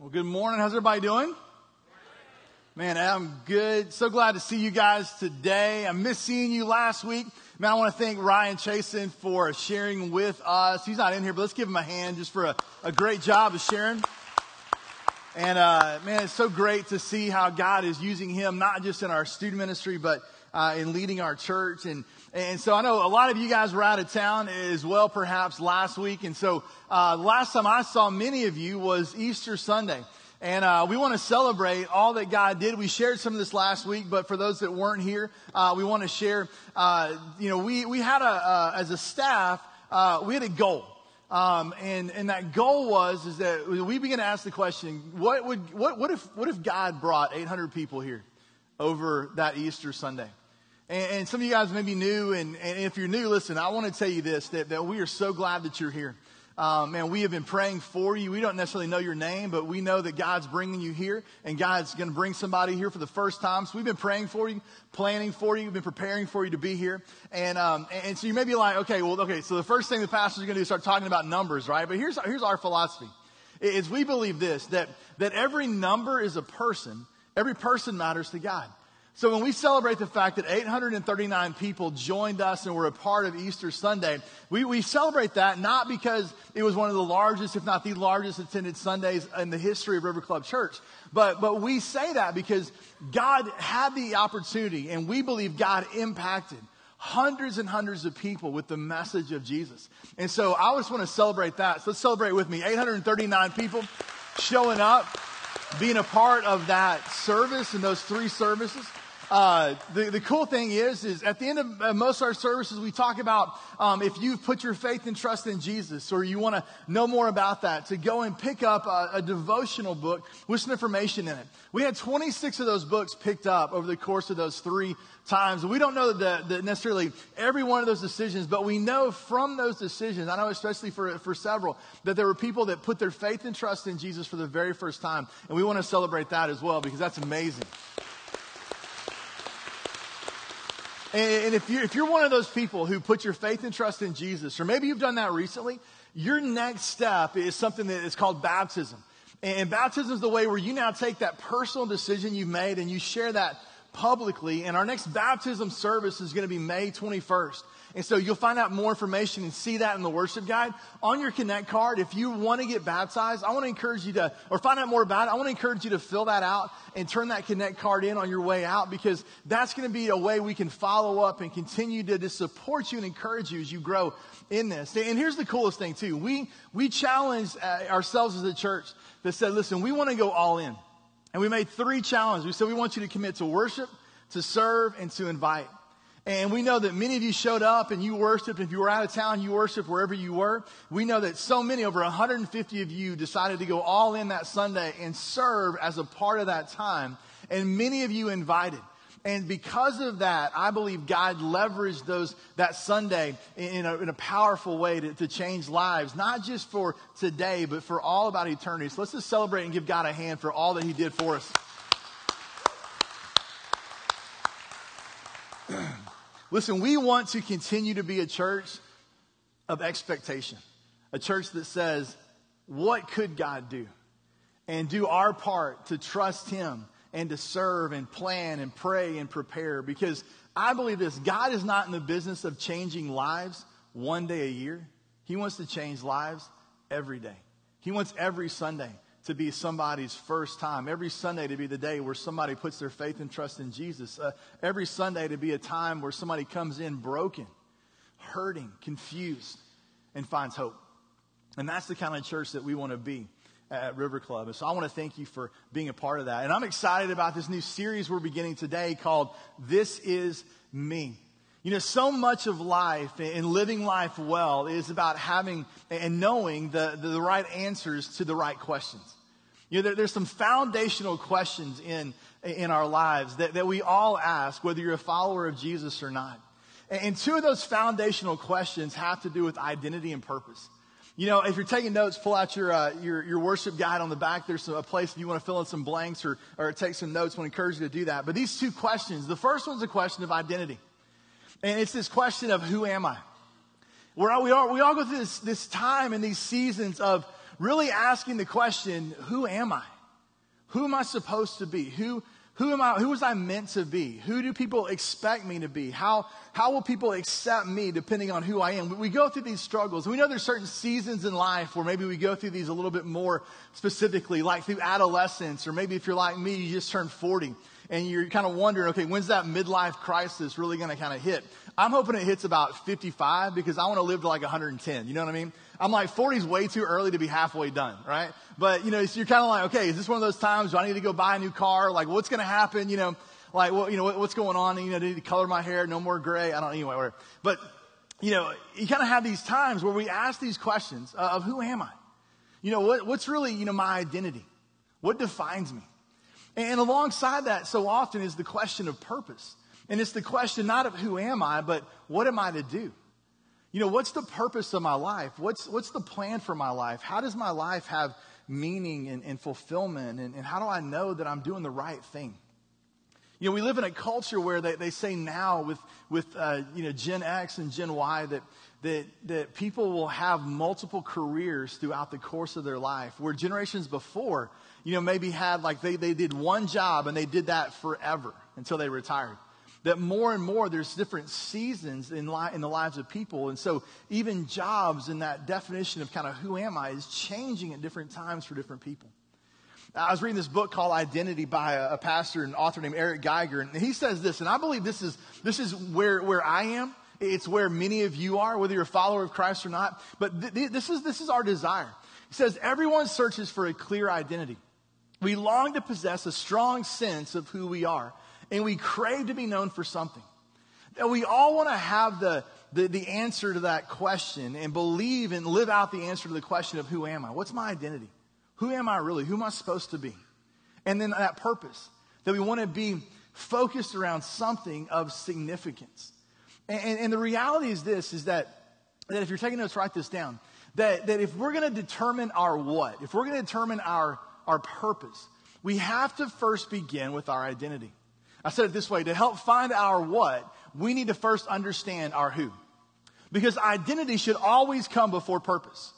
Well, good morning. How's everybody doing? Man, I'm good. So glad to see you guys today. I missed seeing you last week. Man, I want to thank Ryan Chasen for sharing with us. He's not in here, but let's give him a hand just for a, a great job of sharing. And uh, man, it's so great to see how God is using him, not just in our student ministry, but uh, in leading our church. And and so I know a lot of you guys were out of town as well, perhaps last week. And so uh, last time I saw many of you was Easter Sunday. And uh, we want to celebrate all that God did. We shared some of this last week, but for those that weren't here, uh, we want to share. Uh, you know, we we had a uh, as a staff, uh, we had a goal, um, and and that goal was is that we began to ask the question: What would what what if what if God brought 800 people here over that Easter Sunday? And, and some of you guys may be new, and, and if you're new, listen, I want to tell you this: that, that we are so glad that you're here. Um, man, we have been praying for you. We don't necessarily know your name, but we know that God's bringing you here, and God's going to bring somebody here for the first time. So we've been praying for you, planning for you, we've been preparing for you to be here. And um, and so you may be like, okay, well, okay. So the first thing the pastor's going to do is start talking about numbers, right? But here's here's our philosophy: is we believe this that that every number is a person, every person matters to God. So when we celebrate the fact that 839 people joined us and were a part of Easter Sunday, we, we celebrate that not because it was one of the largest, if not the largest attended Sundays in the history of River Club Church, but, but we say that because God had the opportunity and we believe God impacted hundreds and hundreds of people with the message of Jesus. And so I just want to celebrate that. So let's celebrate with me. 839 people showing up, being a part of that service and those three services. Uh, the, the cool thing is, is at the end of uh, most of our services, we talk about um, if you've put your faith and trust in Jesus or you want to know more about that, to go and pick up a, a, devotional book with some information in it. We had 26 of those books picked up over the course of those three times. We don't know that, that necessarily every one of those decisions, but we know from those decisions, I know especially for, for several, that there were people that put their faith and trust in Jesus for the very first time. And we want to celebrate that as well because that's amazing. And, if you're, if you're one of those people who put your faith and trust in Jesus, or maybe you've done that recently, your next step is something that is called baptism. And baptism is the way where you now take that personal decision you've made and you share that publicly. And our next baptism service is going to be May 21st. And so you'll find out more information and see that in the worship guide. On your Connect card, if you want to get baptized, I want to encourage you to, or find out more about it, I want to encourage you to fill that out and turn that Connect card in on your way out because that's going to be a way we can follow up and continue to, to support you and encourage you as you grow in this. And here's the coolest thing too. We, we challenged uh, ourselves as a church that said, listen, we want to go all in. And we made three challenges. We said we want you to commit to worship, to serve, and to invite. And we know that many of you showed up and you worshiped. If you were out of town, you worshiped wherever you were. We know that so many, over 150 of you, decided to go all in that Sunday and serve as a part of that time. And many of you invited. And because of that, I believe God leveraged those, that Sunday in a, in a powerful way to, to change lives, not just for today, but for all about eternity. So let's just celebrate and give God a hand for all that He did for us. Listen, we want to continue to be a church of expectation, a church that says, what could God do? And do our part to trust Him and to serve and plan and pray and prepare. Because I believe this God is not in the business of changing lives one day a year, He wants to change lives every day. He wants every Sunday to be somebody's first time. Every Sunday to be the day where somebody puts their faith and trust in Jesus. Uh, every Sunday to be a time where somebody comes in broken, hurting, confused, and finds hope. And that's the kind of church that we want to be at River Club. And so I want to thank you for being a part of that. And I'm excited about this new series we're beginning today called This Is Me. You know, so much of life and living life well is about having and knowing the, the, right answers to the right questions. You know, there, there's some foundational questions in, in our lives that, that we all ask, whether you're a follower of Jesus or not. And, and two of those foundational questions have to do with identity and purpose. You know, if you're taking notes, pull out your, uh, your, your, worship guide on the back. There's a place if you want to fill in some blanks or, or take some notes. I want to encourage you to do that. But these two questions, the first one's a question of identity. And it's this question of who am I? We're all, we, all, we all go through this, this time and these seasons of really asking the question, who am I? Who am I supposed to be? Who, who am I, who was I meant to be? Who do people expect me to be? How, how will people accept me depending on who I am? We go through these struggles. We know there's certain seasons in life where maybe we go through these a little bit more specifically, like through adolescence, or maybe if you're like me, you just turned 40 and you're kind of wondering, okay, when's that midlife crisis really going to kind of hit? I'm hoping it hits about 55 because I want to live to like 110. You know what I mean? I'm like, 40 is way too early to be halfway done, right? But, you know, so you're kind of like, okay, is this one of those times do I need to go buy a new car? Like, what's going to happen? You know, like, well, you know, what, what's going on? You know, do I need to color my hair? No more gray? I don't, anyway, whatever. But, you know, you kind of have these times where we ask these questions uh, of who am I? You know, what, what's really, you know, my identity? What defines me? And alongside that, so often is the question of purpose. And it's the question not of who am I, but what am I to do? You know, what's the purpose of my life? What's, what's the plan for my life? How does my life have meaning and, and fulfillment? And, and, how do I know that I'm doing the right thing? You know, we live in a culture where they, they say now with, with uh, you know, Gen X and Gen Y that, that, that people will have multiple careers throughout the course of their life, where generations before, you know, maybe had like they, they did one job and they did that forever until they retired. That more and more there's different seasons in, li- in the lives of people. And so even jobs in that definition of kind of who am I is changing at different times for different people. I was reading this book called Identity by a, a pastor and author named Eric Geiger, and he says this, and I believe this is, this is where, where I am. It's where many of you are, whether you're a follower of Christ or not. But th- th- this, is, this is our desire. He says, everyone searches for a clear identity. We long to possess a strong sense of who we are, and we crave to be known for something. That we all want to have the, the, the answer to that question and believe and live out the answer to the question of who am I? What's my identity? Who am I really? Who am I supposed to be? And then that purpose, that we want to be focused around something of significance. And, and, and the reality is this, is that, that if you're taking notes, write this down. That, that if we're going to determine our what, if we're going to determine our our purpose, we have to first begin with our identity. I said it this way to help find our what, we need to first understand our who. Because identity should always come before purpose.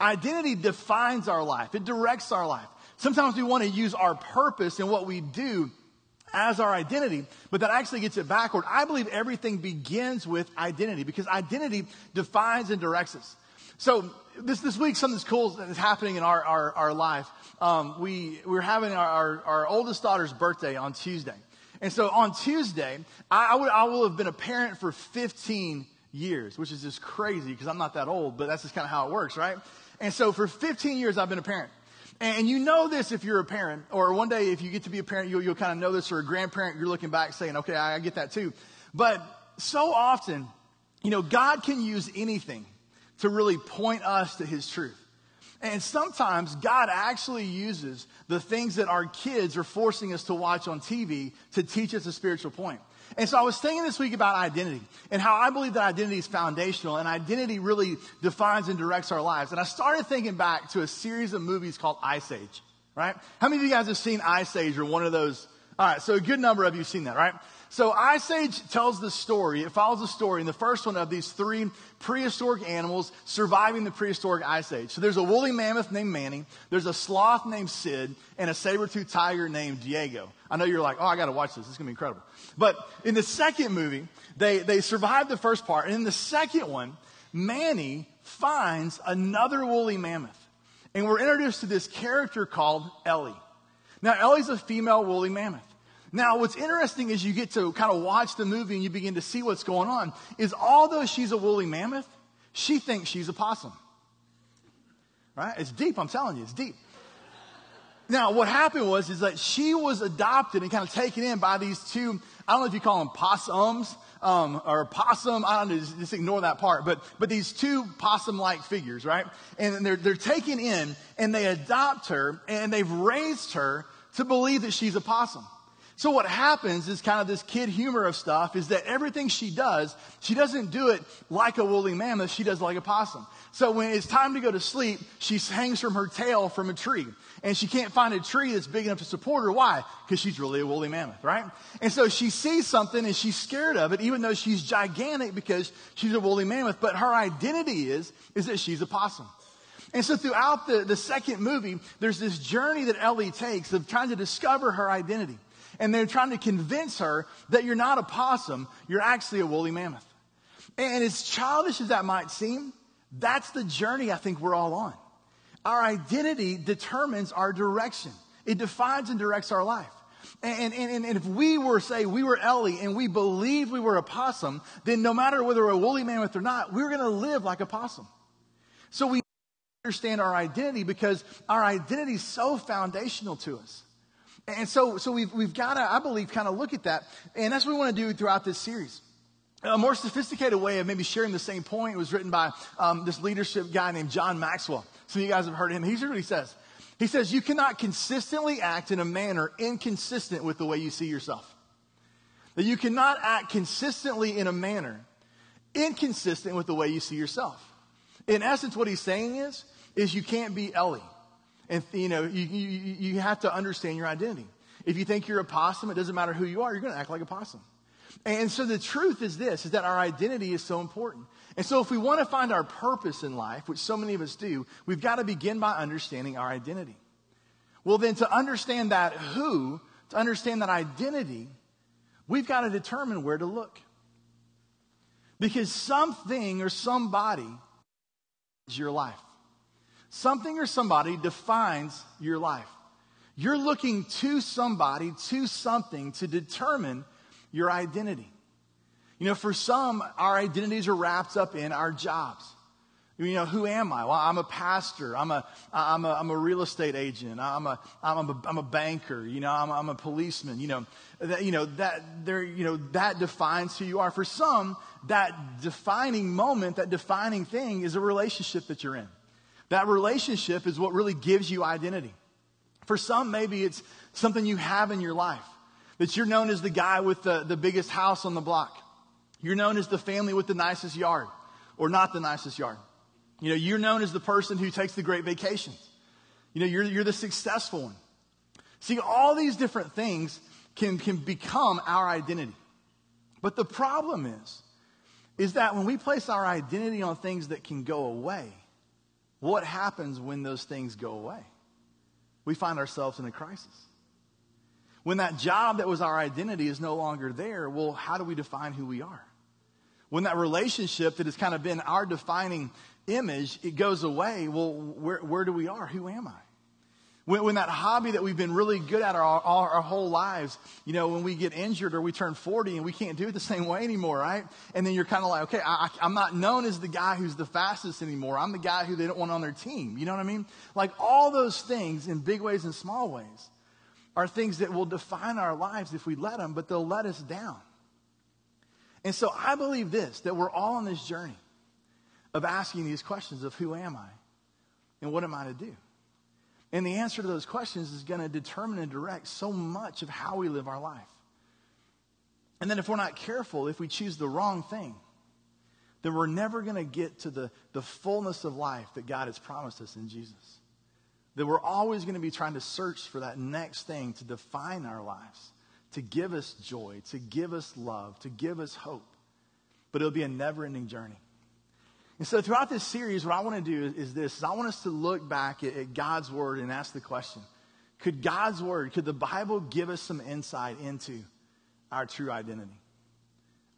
Identity defines our life, it directs our life. Sometimes we want to use our purpose and what we do as our identity, but that actually gets it backward. I believe everything begins with identity because identity defines and directs us. So this, this week, something's cool that's happening in our, our, our life. Um, we, we're having our, our, our, oldest daughter's birthday on Tuesday. And so on Tuesday, I, I, would, I will have been a parent for 15 years, which is just crazy because I'm not that old, but that's just kind of how it works, right? And so for 15 years, I've been a parent. And you know this if you're a parent, or one day if you get to be a parent, you'll, you'll kind of know this, or a grandparent, you're looking back saying, okay, I, I get that too. But so often, you know, God can use anything to really point us to his truth. And sometimes God actually uses the things that our kids are forcing us to watch on TV to teach us a spiritual point. And so I was thinking this week about identity and how I believe that identity is foundational and identity really defines and directs our lives. And I started thinking back to a series of movies called Ice Age, right? How many of you guys have seen Ice Age or one of those? All right, so a good number of you have seen that, right? So Ice Age tells the story, it follows the story in the first one of these three prehistoric animals surviving the prehistoric Ice Age. So there's a woolly mammoth named Manny, there's a sloth named Sid, and a saber-toothed tiger named Diego. I know you're like, oh, I gotta watch this, is gonna be incredible. But in the second movie, they, they survived the first part, and in the second one, Manny finds another woolly mammoth. And we're introduced to this character called Ellie. Now, Ellie's a female woolly mammoth. Now, what's interesting is you get to kind of watch the movie and you begin to see what's going on. Is although she's a woolly mammoth, she thinks she's a possum. Right? It's deep, I'm telling you, it's deep. Now, what happened was is that she was adopted and kind of taken in by these two. I don't know if you call them possums um, or possum. I don't know. Just, just ignore that part. But but these two possum-like figures, right? And they're they're taken in and they adopt her and they've raised her to believe that she's a possum. So what happens is kind of this kid humor of stuff is that everything she does, she doesn't do it like a woolly mammoth, she does like a possum. So when it's time to go to sleep, she hangs from her tail from a tree. And she can't find a tree that's big enough to support her. Why? Because she's really a woolly mammoth, right? And so she sees something and she's scared of it, even though she's gigantic because she's a woolly mammoth. But her identity is, is that she's a possum. And so throughout the, the second movie, there's this journey that Ellie takes of trying to discover her identity. And they're trying to convince her that you're not a possum, you're actually a woolly mammoth. And as childish as that might seem, that's the journey I think we're all on. Our identity determines our direction. It defines and directs our life. And, and, and, if we were, say, we were Ellie and we believed we were a possum, then no matter whether we're a woolly mammoth or not, we we're going to live like a possum. So we understand our identity because our identity is so foundational to us. And so, so we've, we've got to, I believe, kind of look at that. And that's what we want to do throughout this series. A more sophisticated way of maybe sharing the same point was written by um, this leadership guy named John Maxwell. Some of you guys have heard him. Here's what he says. He says, You cannot consistently act in a manner inconsistent with the way you see yourself. That you cannot act consistently in a manner inconsistent with the way you see yourself. In essence, what he's saying is, is you can't be Ellie. And, you know, you, you, you have to understand your identity. If you think you're a possum, it doesn't matter who you are, you're going to act like a possum. And so the truth is this, is that our identity is so important. And so if we want to find our purpose in life, which so many of us do, we've got to begin by understanding our identity. Well, then to understand that who, to understand that identity, we've got to determine where to look. Because something or somebody is your life. Something or somebody defines your life. You're looking to somebody, to something to determine your identity. You know, for some, our identities are wrapped up in our jobs. You know, who am I? Well, I'm a pastor. I'm a, I'm a, I'm a real estate agent. I'm a, I'm a, I'm a banker. You know, I'm, I'm a policeman. You know, that, you know, that there, you know, that defines who you are. For some, that defining moment, that defining thing is a relationship that you're in. That relationship is what really gives you identity. For some, maybe it's something you have in your life. That you're known as the guy with the, the biggest house on the block. You're known as the family with the nicest yard or not the nicest yard. You know, you're known as the person who takes the great vacations. You know, you're, you're the successful one. See, all these different things can, can become our identity. But the problem is, is that when we place our identity on things that can go away, what happens when those things go away? We find ourselves in a crisis. When that job that was our identity is no longer there, well, how do we define who we are? When that relationship that has kind of been our defining image, it goes away, well, where, where do we are? Who am I? When, when, that hobby that we've been really good at our, our, our, whole lives, you know, when we get injured or we turn 40 and we can't do it the same way anymore, right? And then you're kind of like, okay, I, I'm not known as the guy who's the fastest anymore. I'm the guy who they don't want on their team. You know what I mean? Like all those things in big ways and small ways are things that will define our lives if we let them, but they'll let us down. And so I believe this that we're all on this journey of asking these questions of who am I and what am I to do? And the answer to those questions is going to determine and direct so much of how we live our life. And then if we're not careful, if we choose the wrong thing, then we're never going to get to the, the fullness of life that God has promised us in Jesus. That we're always going to be trying to search for that next thing to define our lives, to give us joy, to give us love, to give us hope. But it'll be a never ending journey. And so throughout this series, what I want to do is, is this is I want us to look back at, at God's word and ask the question could God's word, could the Bible give us some insight into our true identity,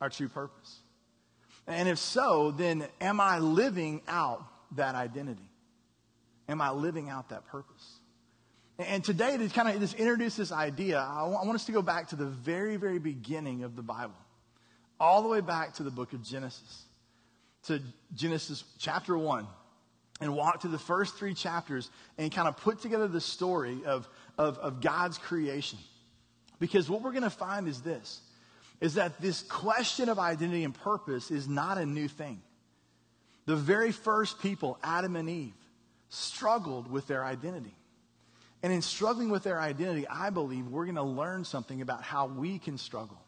our true purpose? And if so, then am I living out that identity? Am I living out that purpose? And today, to kind of just introduce this idea, I want us to go back to the very, very beginning of the Bible, all the way back to the book of Genesis, to Genesis chapter 1, and walk through the first three chapters and kind of put together the story of, of, of God's creation. Because what we're going to find is this is that this question of identity and purpose is not a new thing. The very first people, Adam and Eve, struggled with their identity. And in struggling with their identity, I believe we're going to learn something about how we can struggle.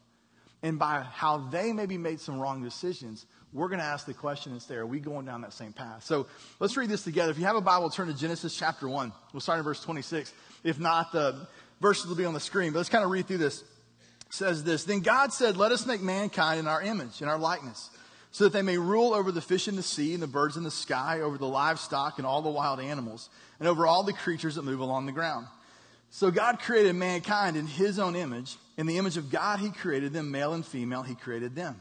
And by how they maybe made some wrong decisions, we're going to ask the question instead, are we going down that same path? So let's read this together. If you have a Bible, turn to Genesis chapter 1. We'll start in verse 26. If not, the verses will be on the screen. But let's kind of read through this. It says this Then God said, Let us make mankind in our image, in our likeness so that they may rule over the fish in the sea and the birds in the sky, over the livestock and all the wild animals, and over all the creatures that move along the ground. So God created mankind in his own image. In the image of God, he created them, male and female, he created them.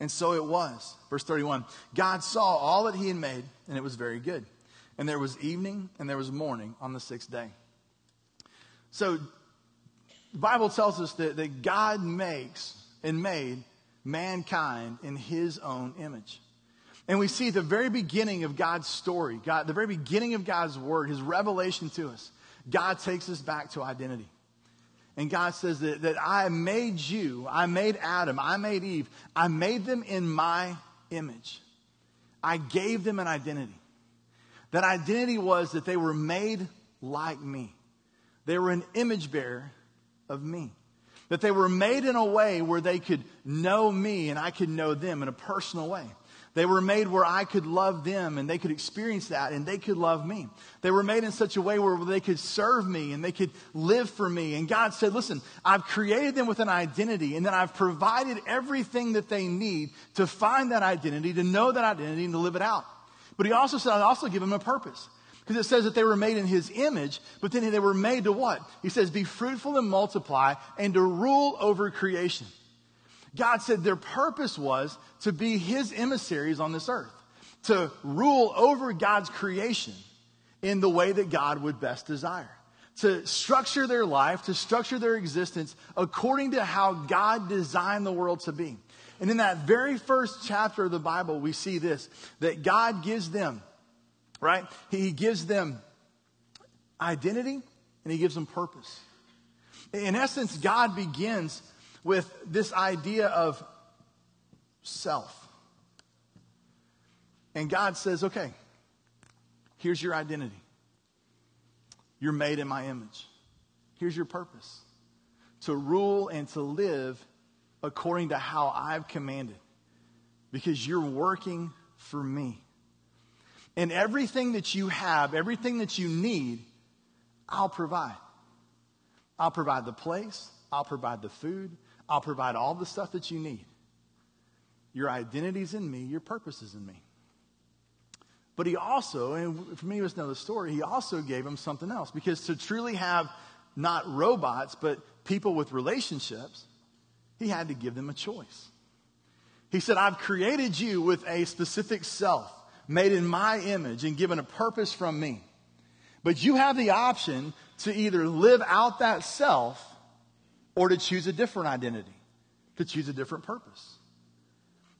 And so it was. Verse 31 God saw all that he had made, and it was very good. And there was evening and there was morning on the sixth day. So the Bible tells us that, that God makes and made mankind in his own image. And we see the very beginning of God's story, God, the very beginning of God's word, his revelation to us, God takes us back to identity. And God says that, that I made you, I made Adam, I made Eve, I made them in my image. I gave them an identity. That identity was that they were made like me. They were an image bearer of me. That they were made in a way where they could know me and I could know them in a personal way. They were made where I could love them and they could experience that and they could love me. They were made in such a way where they could serve me and they could live for me. And God said, listen, I've created them with an identity and then I've provided everything that they need to find that identity, to know that identity and to live it out. But he also said, I also give them a purpose. Because it says that they were made in his image, but then they were made to what? He says, be fruitful and multiply and to rule over creation. God said their purpose was to be his emissaries on this earth, to rule over God's creation in the way that God would best desire, to structure their life, to structure their existence according to how God designed the world to be. And in that very first chapter of the Bible, we see this that God gives them right? He gives them identity and he gives them purpose. In essence, God begins with this idea of self. And God says, okay, here's your identity. You're made in my image. Here's your purpose to rule and to live according to how I've commanded because you're working for me. And everything that you have, everything that you need, I'll provide. I'll provide the place, I'll provide the food, I'll provide all the stuff that you need. Your identity's in me, your purpose is in me. But he also, and for me to know the story, he also gave him something else. Because to truly have not robots, but people with relationships, he had to give them a choice. He said, I've created you with a specific self made in my image and given a purpose from me. But you have the option to either live out that self or to choose a different identity, to choose a different purpose.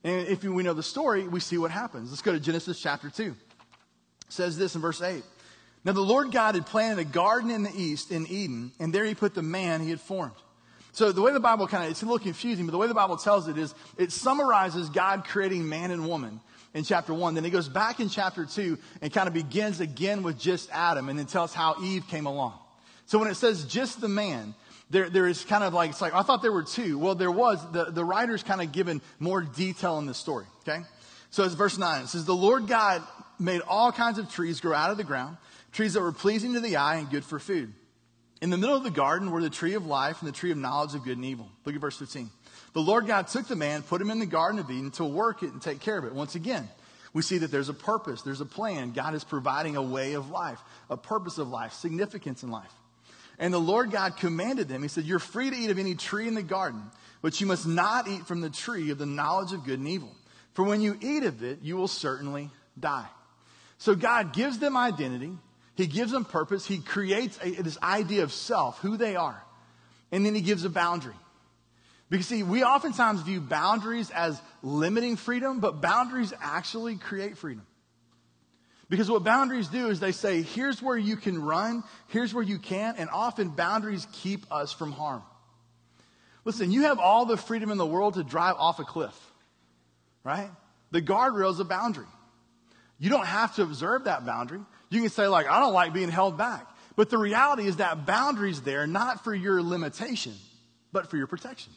And if we know the story, we see what happens. Let's go to Genesis chapter 2. It says this in verse 8. Now the Lord God had planted a garden in the east in Eden, and there he put the man he had formed. So the way the Bible kind of, it's a little confusing, but the way the Bible tells it is, it summarizes God creating man and woman in chapter one. Then it goes back in chapter two and kind of begins again with just Adam and then tells how Eve came along. So when it says just the man, there, there is kind of like, it's like, I thought there were two. Well, there was, the, the writer's kind of given more detail in the story, okay? So it's verse 9. It says, The Lord God made all kinds of trees grow out of the ground, trees that were pleasing to the eye and good for food. In the middle of the garden were the tree of life and the tree of knowledge of good and evil. Look at verse 15. The Lord God took the man, put him in the Garden of Eden to work it and take care of it. Once again, we see that there's a purpose, there's a plan. God is providing a way of life, a purpose of life, significance in life. And the Lord God commanded them, He said, You're free to eat of any tree in the garden, but you must not eat from the tree of the knowledge of good and evil. For when you eat of it, you will certainly die. So God gives them identity, He gives them purpose, He creates a, this idea of self, who they are, and then He gives a boundary. Because see, we oftentimes view boundaries as limiting freedom, but boundaries actually create freedom. Because what boundaries do is they say, here's where you can run, here's where you can't, and often boundaries keep us from harm. Listen, you have all the freedom in the world to drive off a cliff, right? The guardrail is a boundary. You don't have to observe that boundary. You can say, like, I don't like being held back. But the reality is that boundary's there not for your limitation, but for your protection.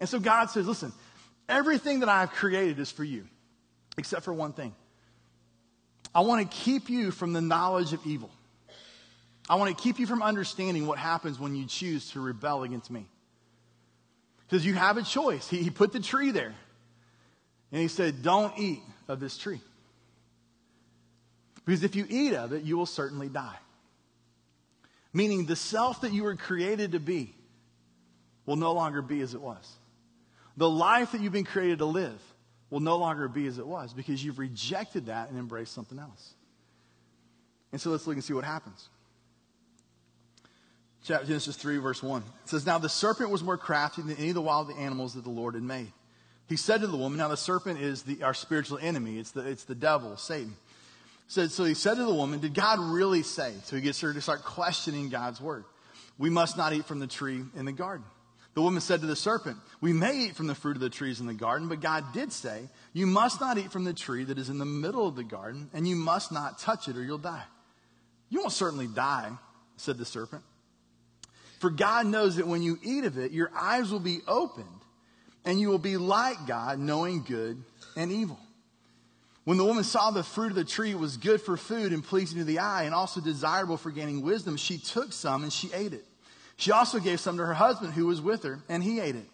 And so God says, listen, everything that I've created is for you, except for one thing. I want to keep you from the knowledge of evil. I want to keep you from understanding what happens when you choose to rebel against me. Because you have a choice. He, he put the tree there. And he said, Don't eat of this tree. Because if you eat of it, you will certainly die. Meaning the self that you were created to be will no longer be as it was. The life that you've been created to live will no longer be as it was because you've rejected that and embraced something else. And so let's look and see what happens. Chapter Genesis 3, verse 1. It says, Now the serpent was more crafty than any of the wild animals that the Lord had made. He said to the woman, Now the serpent is the, our spiritual enemy, it's the, it's the devil, Satan. So, so he said to the woman, Did God really say? So he gets her to start questioning God's word. We must not eat from the tree in the garden. The woman said to the serpent, We may eat from the fruit of the trees in the garden, but God did say, You must not eat from the tree that is in the middle of the garden, and you must not touch it or you'll die. You won't certainly die, said the serpent. For God knows that when you eat of it, your eyes will be opened and you will be like God, knowing good and evil. When the woman saw the fruit of the tree was good for food and pleasing to the eye and also desirable for gaining wisdom, she took some and she ate it. She also gave some to her husband who was with her, and he ate it.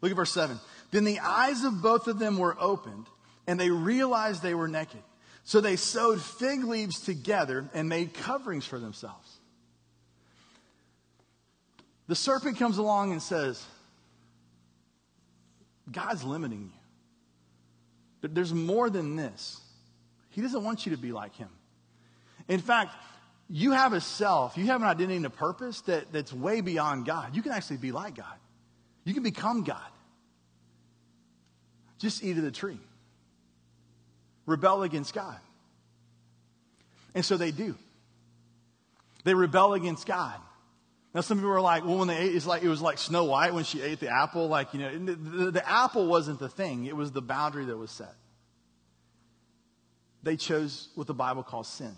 Look at verse 7. Then the eyes of both of them were opened, and they realized they were naked. So they sewed fig leaves together and made coverings for themselves. The serpent comes along and says, God's limiting you. There's more than this. He doesn't want you to be like him. In fact, you have a self, you have an identity and a purpose that, that's way beyond God. You can actually be like God. You can become God. Just eat of the tree. Rebel against God. And so they do. They rebel against God. Now, some people are like, well, when they ate, it's like, it was like Snow White when she ate the apple. Like, you know, the, the, the apple wasn't the thing, it was the boundary that was set. They chose what the Bible calls sin.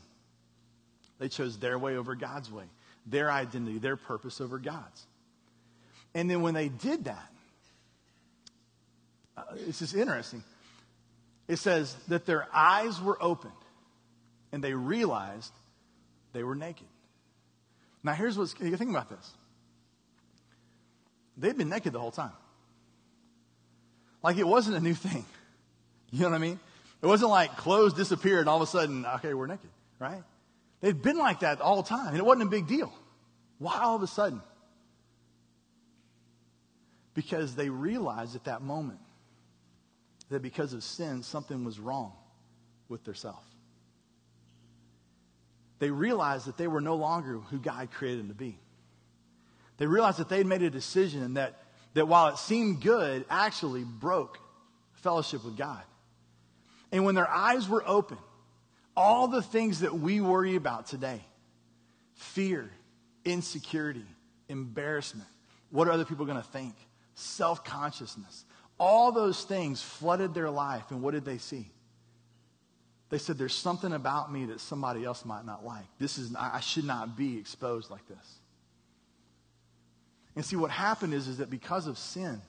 They chose their way over God's way, their identity, their purpose over God's. And then when they did that, uh, it's just interesting. It says that their eyes were opened and they realized they were naked. Now, here's what's you think about this. They've been naked the whole time. Like it wasn't a new thing. You know what I mean? It wasn't like clothes disappeared and all of a sudden, okay, we're naked, right? They've been like that all the time, and it wasn't a big deal. Why all of a sudden? Because they realized at that moment that because of sin, something was wrong with their self they realized that they were no longer who God created them to be. They realized that they'd made a decision that, that while it seemed good, actually broke fellowship with God. And when their eyes were open, all the things that we worry about today fear, insecurity, embarrassment, what are other people going to think, self consciousness all those things flooded their life. And what did they see? They said, There's something about me that somebody else might not like. This is, I should not be exposed like this. And see, what happened is, is that because of sin,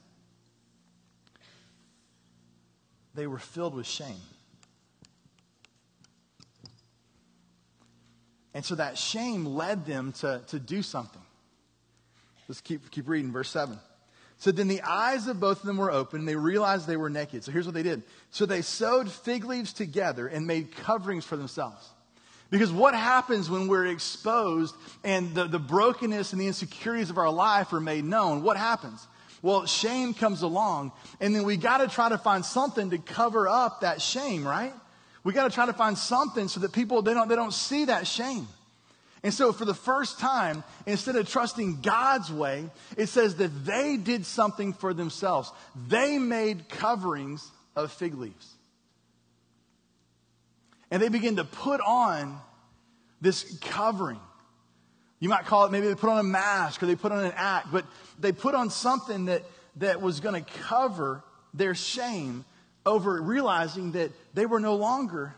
they were filled with shame. And so that shame led them to, to do something. Let's keep, keep reading, verse 7. So then the eyes of both of them were open, and they realized they were naked. So here's what they did. So they sewed fig leaves together and made coverings for themselves. Because what happens when we're exposed and the, the brokenness and the insecurities of our life are made known? What happens? Well, shame comes along, and then we got to try to find something to cover up that shame, right? We got to try to find something so that people they don't they don't see that shame. And so, for the first time, instead of trusting God's way, it says that they did something for themselves. They made coverings of fig leaves. And they begin to put on this covering. You might call it maybe they put on a mask or they put on an act, but they put on something that, that was going to cover their shame over realizing that they were no longer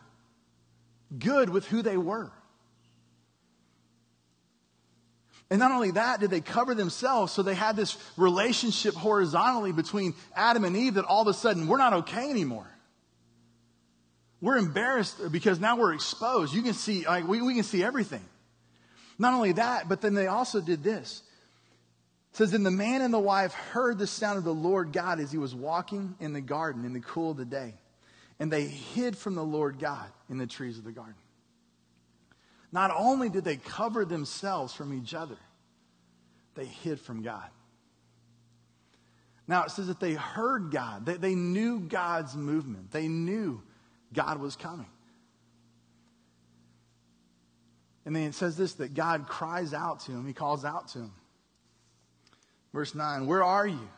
good with who they were. And not only that, did they cover themselves, so they had this relationship horizontally between Adam and Eve that all of a sudden we're not okay anymore. We're embarrassed because now we're exposed. You can see, like, we, we can see everything. Not only that, but then they also did this. It says, Then the man and the wife heard the sound of the Lord God as he was walking in the garden in the cool of the day. And they hid from the Lord God in the trees of the garden. Not only did they cover themselves from each other, they hid from God. Now it says that they heard God, they, they knew God's movement, they knew God was coming. And then it says this that God cries out to him, he calls out to him. Verse 9, Where are you?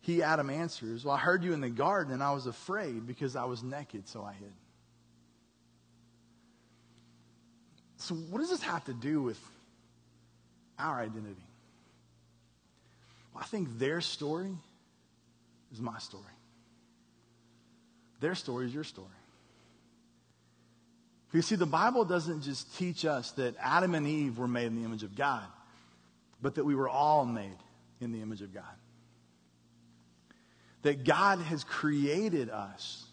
He, Adam, answers, Well, I heard you in the garden, and I was afraid because I was naked, so I hid. So, what does this have to do with our identity? Well, I think their story is my story. Their story is your story. You see, the Bible doesn't just teach us that Adam and Eve were made in the image of God, but that we were all made in the image of God. That God has created us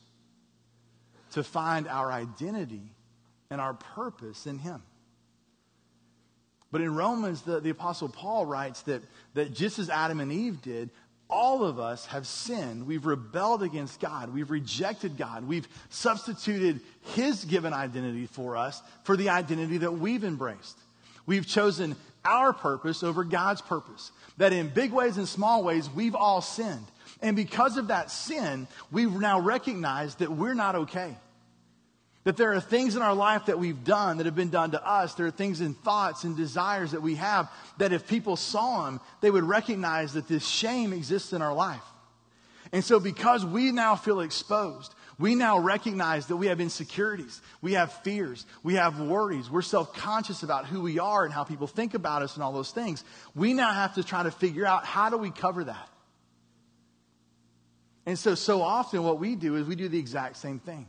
to find our identity and our purpose in Him. But in Romans, the, the Apostle Paul writes that, that just as Adam and Eve did, all of us have sinned. We've rebelled against God. We've rejected God. We've substituted His given identity for us for the identity that we've embraced. We've chosen our purpose over God's purpose. That in big ways and small ways, we've all sinned. And because of that sin, we've now recognized that we're not okay. That there are things in our life that we've done that have been done to us. There are things and thoughts and desires that we have that if people saw them, they would recognize that this shame exists in our life. And so, because we now feel exposed, we now recognize that we have insecurities, we have fears, we have worries, we're self conscious about who we are and how people think about us and all those things. We now have to try to figure out how do we cover that? And so, so often what we do is we do the exact same thing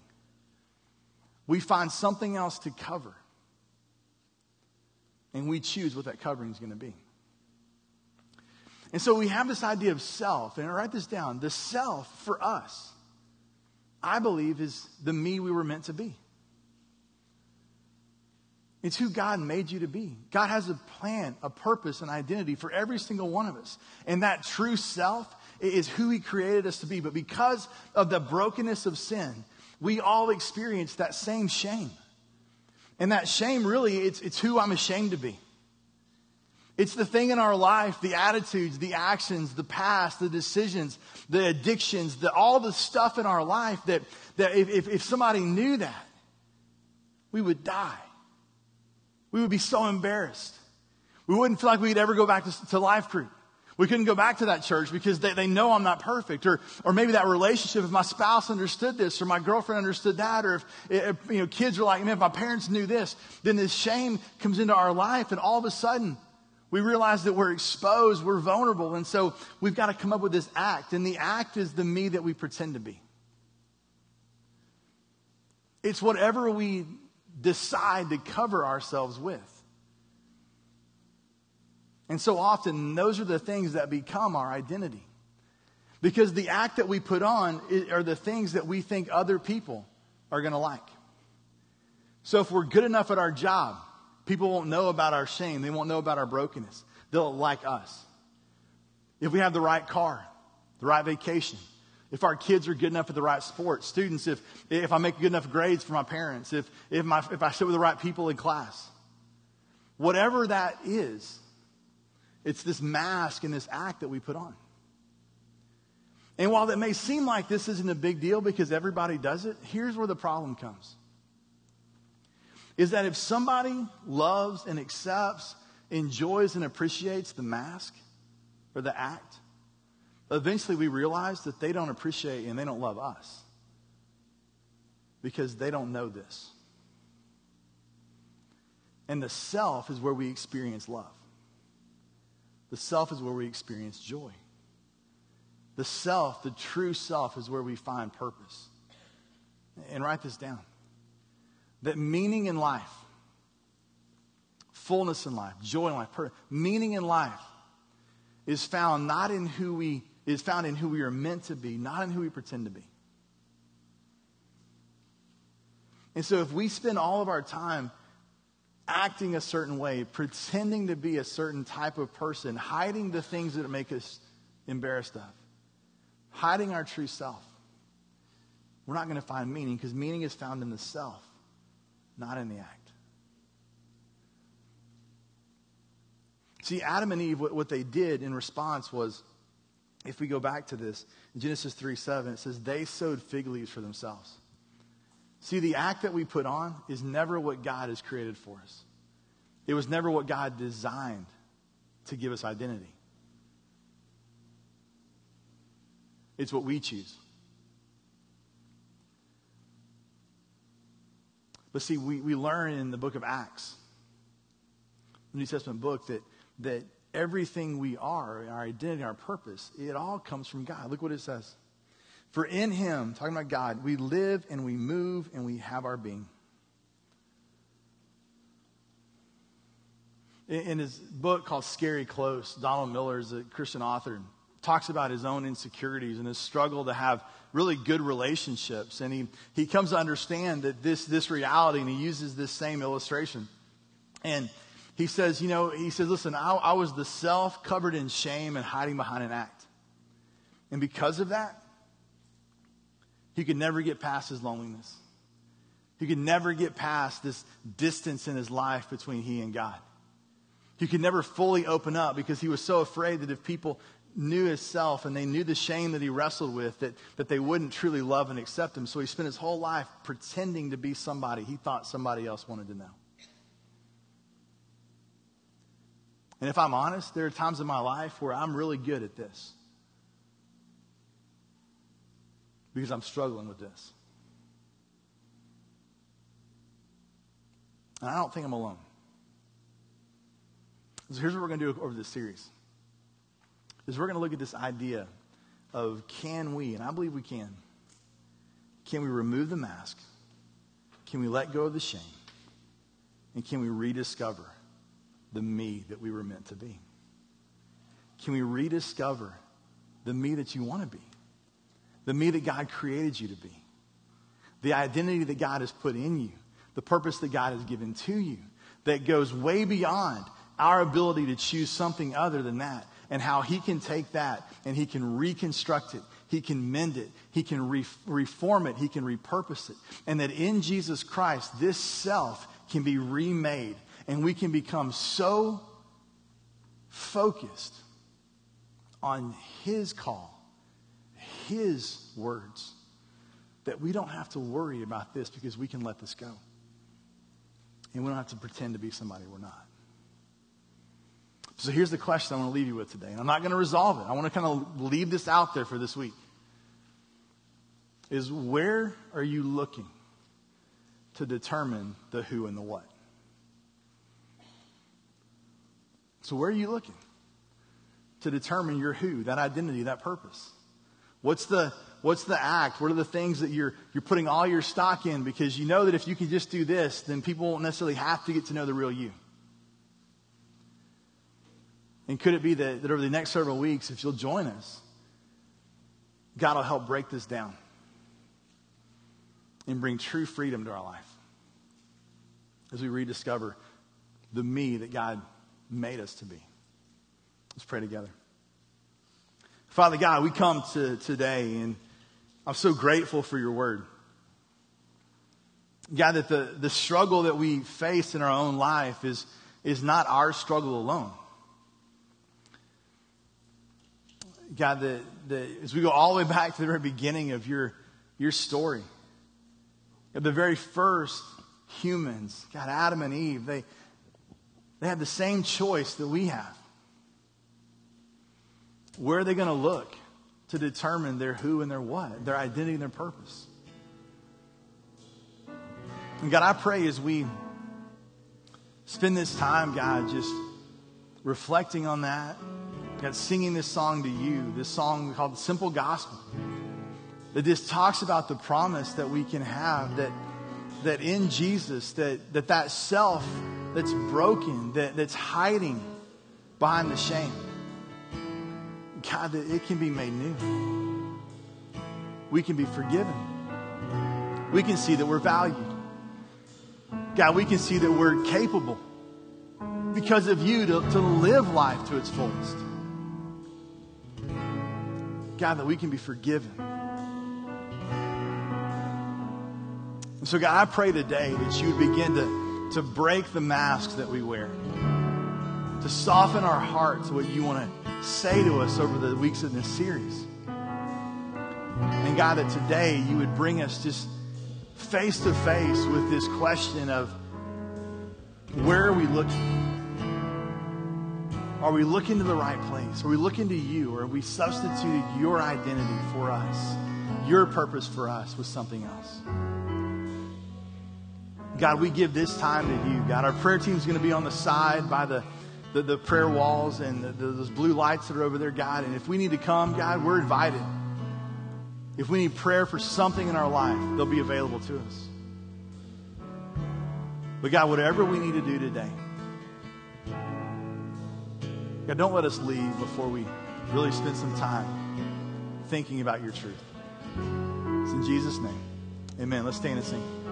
we find something else to cover. And we choose what that covering is going to be. And so we have this idea of self, and I write this down. The self for us, I believe, is the me we were meant to be. It's who God made you to be. God has a plan, a purpose, an identity for every single one of us. And that true self is who He created us to be. But because of the brokenness of sin, we all experience that same shame. And that shame really, it's, it's who I'm ashamed to be. It's the thing in our life, the attitudes, the actions, the past, the decisions, the addictions, the, all the stuff in our life that, that if, if, if somebody knew that, we would die. We would be so embarrassed. We wouldn't feel like we'd ever go back to, to life group. We couldn't go back to that church because they, they know I'm not perfect. Or, or maybe that relationship, if my spouse understood this or my girlfriend understood that, or if, if you know, kids are like, man, if my parents knew this, then this shame comes into our life and all of a sudden we realize that we're exposed, we're vulnerable. And so we've got to come up with this act. And the act is the me that we pretend to be. It's whatever we decide to cover ourselves with. And so often, those are the things that become our identity. Because the act that we put on are the things that we think other people are going to like. So if we're good enough at our job, people won't know about our shame. They won't know about our brokenness. They'll like us. If we have the right car, the right vacation, if our kids are good enough at the right sports, students, if, if I make good enough grades for my parents, if, if, my, if I sit with the right people in class, whatever that is, it's this mask and this act that we put on. And while it may seem like this isn't a big deal because everybody does it, here's where the problem comes. Is that if somebody loves and accepts, enjoys and appreciates the mask or the act, eventually we realize that they don't appreciate and they don't love us because they don't know this. And the self is where we experience love. The self is where we experience joy. The self, the true self, is where we find purpose. And write this down. That meaning in life, fullness in life, joy in life, meaning in life is found not in who we is found in who we are meant to be, not in who we pretend to be. And so if we spend all of our time acting a certain way, pretending to be a certain type of person, hiding the things that make us embarrassed of, hiding our true self, we're not going to find meaning because meaning is found in the self, not in the act. See, Adam and Eve, what, what they did in response was, if we go back to this, Genesis 3 7, it says, they sewed fig leaves for themselves. See, the act that we put on is never what God has created for us. It was never what God designed to give us identity. It's what we choose. But see, we, we learn in the book of Acts, the New Testament book, that that everything we are, our identity, our purpose, it all comes from God. Look what it says. For in him, talking about God, we live and we move and we have our being. In his book called Scary Close, Donald Miller is a Christian author, talks about his own insecurities and his struggle to have really good relationships. And he, he comes to understand that this, this reality, and he uses this same illustration. And he says, you know, he says, listen, I, I was the self covered in shame and hiding behind an act. And because of that, he could never get past his loneliness. He could never get past this distance in his life between he and God. He could never fully open up because he was so afraid that if people knew his self and they knew the shame that he wrestled with, that, that they wouldn't truly love and accept him. So he spent his whole life pretending to be somebody he thought somebody else wanted to know. And if I'm honest, there are times in my life where I'm really good at this because I'm struggling with this. And I don't think I'm alone. So here's what we're going to do over this series. Is we're going to look at this idea of can we, and I believe we can. Can we remove the mask? Can we let go of the shame? And can we rediscover the me that we were meant to be? Can we rediscover the me that you want to be? The me that God created you to be? The identity that God has put in you? The purpose that God has given to you that goes way beyond our ability to choose something other than that and how he can take that and he can reconstruct it he can mend it he can re- reform it he can repurpose it and that in jesus christ this self can be remade and we can become so focused on His call, His words, that we don't have to worry about this because we can let this go. And we don't have to pretend to be somebody we're not. So here's the question I want to leave you with today. And I'm not going to resolve it. I want to kind of leave this out there for this week. Is where are you looking to determine the who and the what? So, where are you looking to determine your who, that identity, that purpose? What's the, what's the act? What are the things that you're, you're putting all your stock in because you know that if you can just do this, then people won't necessarily have to get to know the real you? And could it be that, that over the next several weeks, if you'll join us, God will help break this down and bring true freedom to our life as we rediscover the me that God made us to be. Let's pray together. Father God, we come to today and I'm so grateful for your word. God, that the, the struggle that we face in our own life is, is not our struggle alone. God, that, that as we go all the way back to the very beginning of your, your story, the very first humans, God, Adam and Eve, they, they have the same choice that we have. Where are they going to look to determine their who and their what, their identity and their purpose? And God, I pray as we spend this time, God, just reflecting on that, God, singing this song to you, this song called Simple Gospel, that this talks about the promise that we can have that, that in Jesus, that that, that self that's broken, that, that's hiding behind the shame, God, that it can be made new. We can be forgiven. We can see that we're valued. God, we can see that we're capable because of you to, to live life to its fullest. God, that we can be forgiven. And so, God, I pray today that you would begin to, to break the masks that we wear, to soften our hearts what you want to say to us over the weeks of this series. And God, that today you would bring us just face to face with this question of where are we looking? Are we looking to the right place? Are we looking to you? Or are we substituted your identity for us, your purpose for us with something else? God, we give this time to you. God, our prayer team is going to be on the side by the, the, the prayer walls and the, the, those blue lights that are over there, God. And if we need to come, God, we're invited. If we need prayer for something in our life, they'll be available to us. But God, whatever we need to do today, God, don't let us leave before we really spend some time thinking about your truth. It's in Jesus' name. Amen. Let's stand and sing.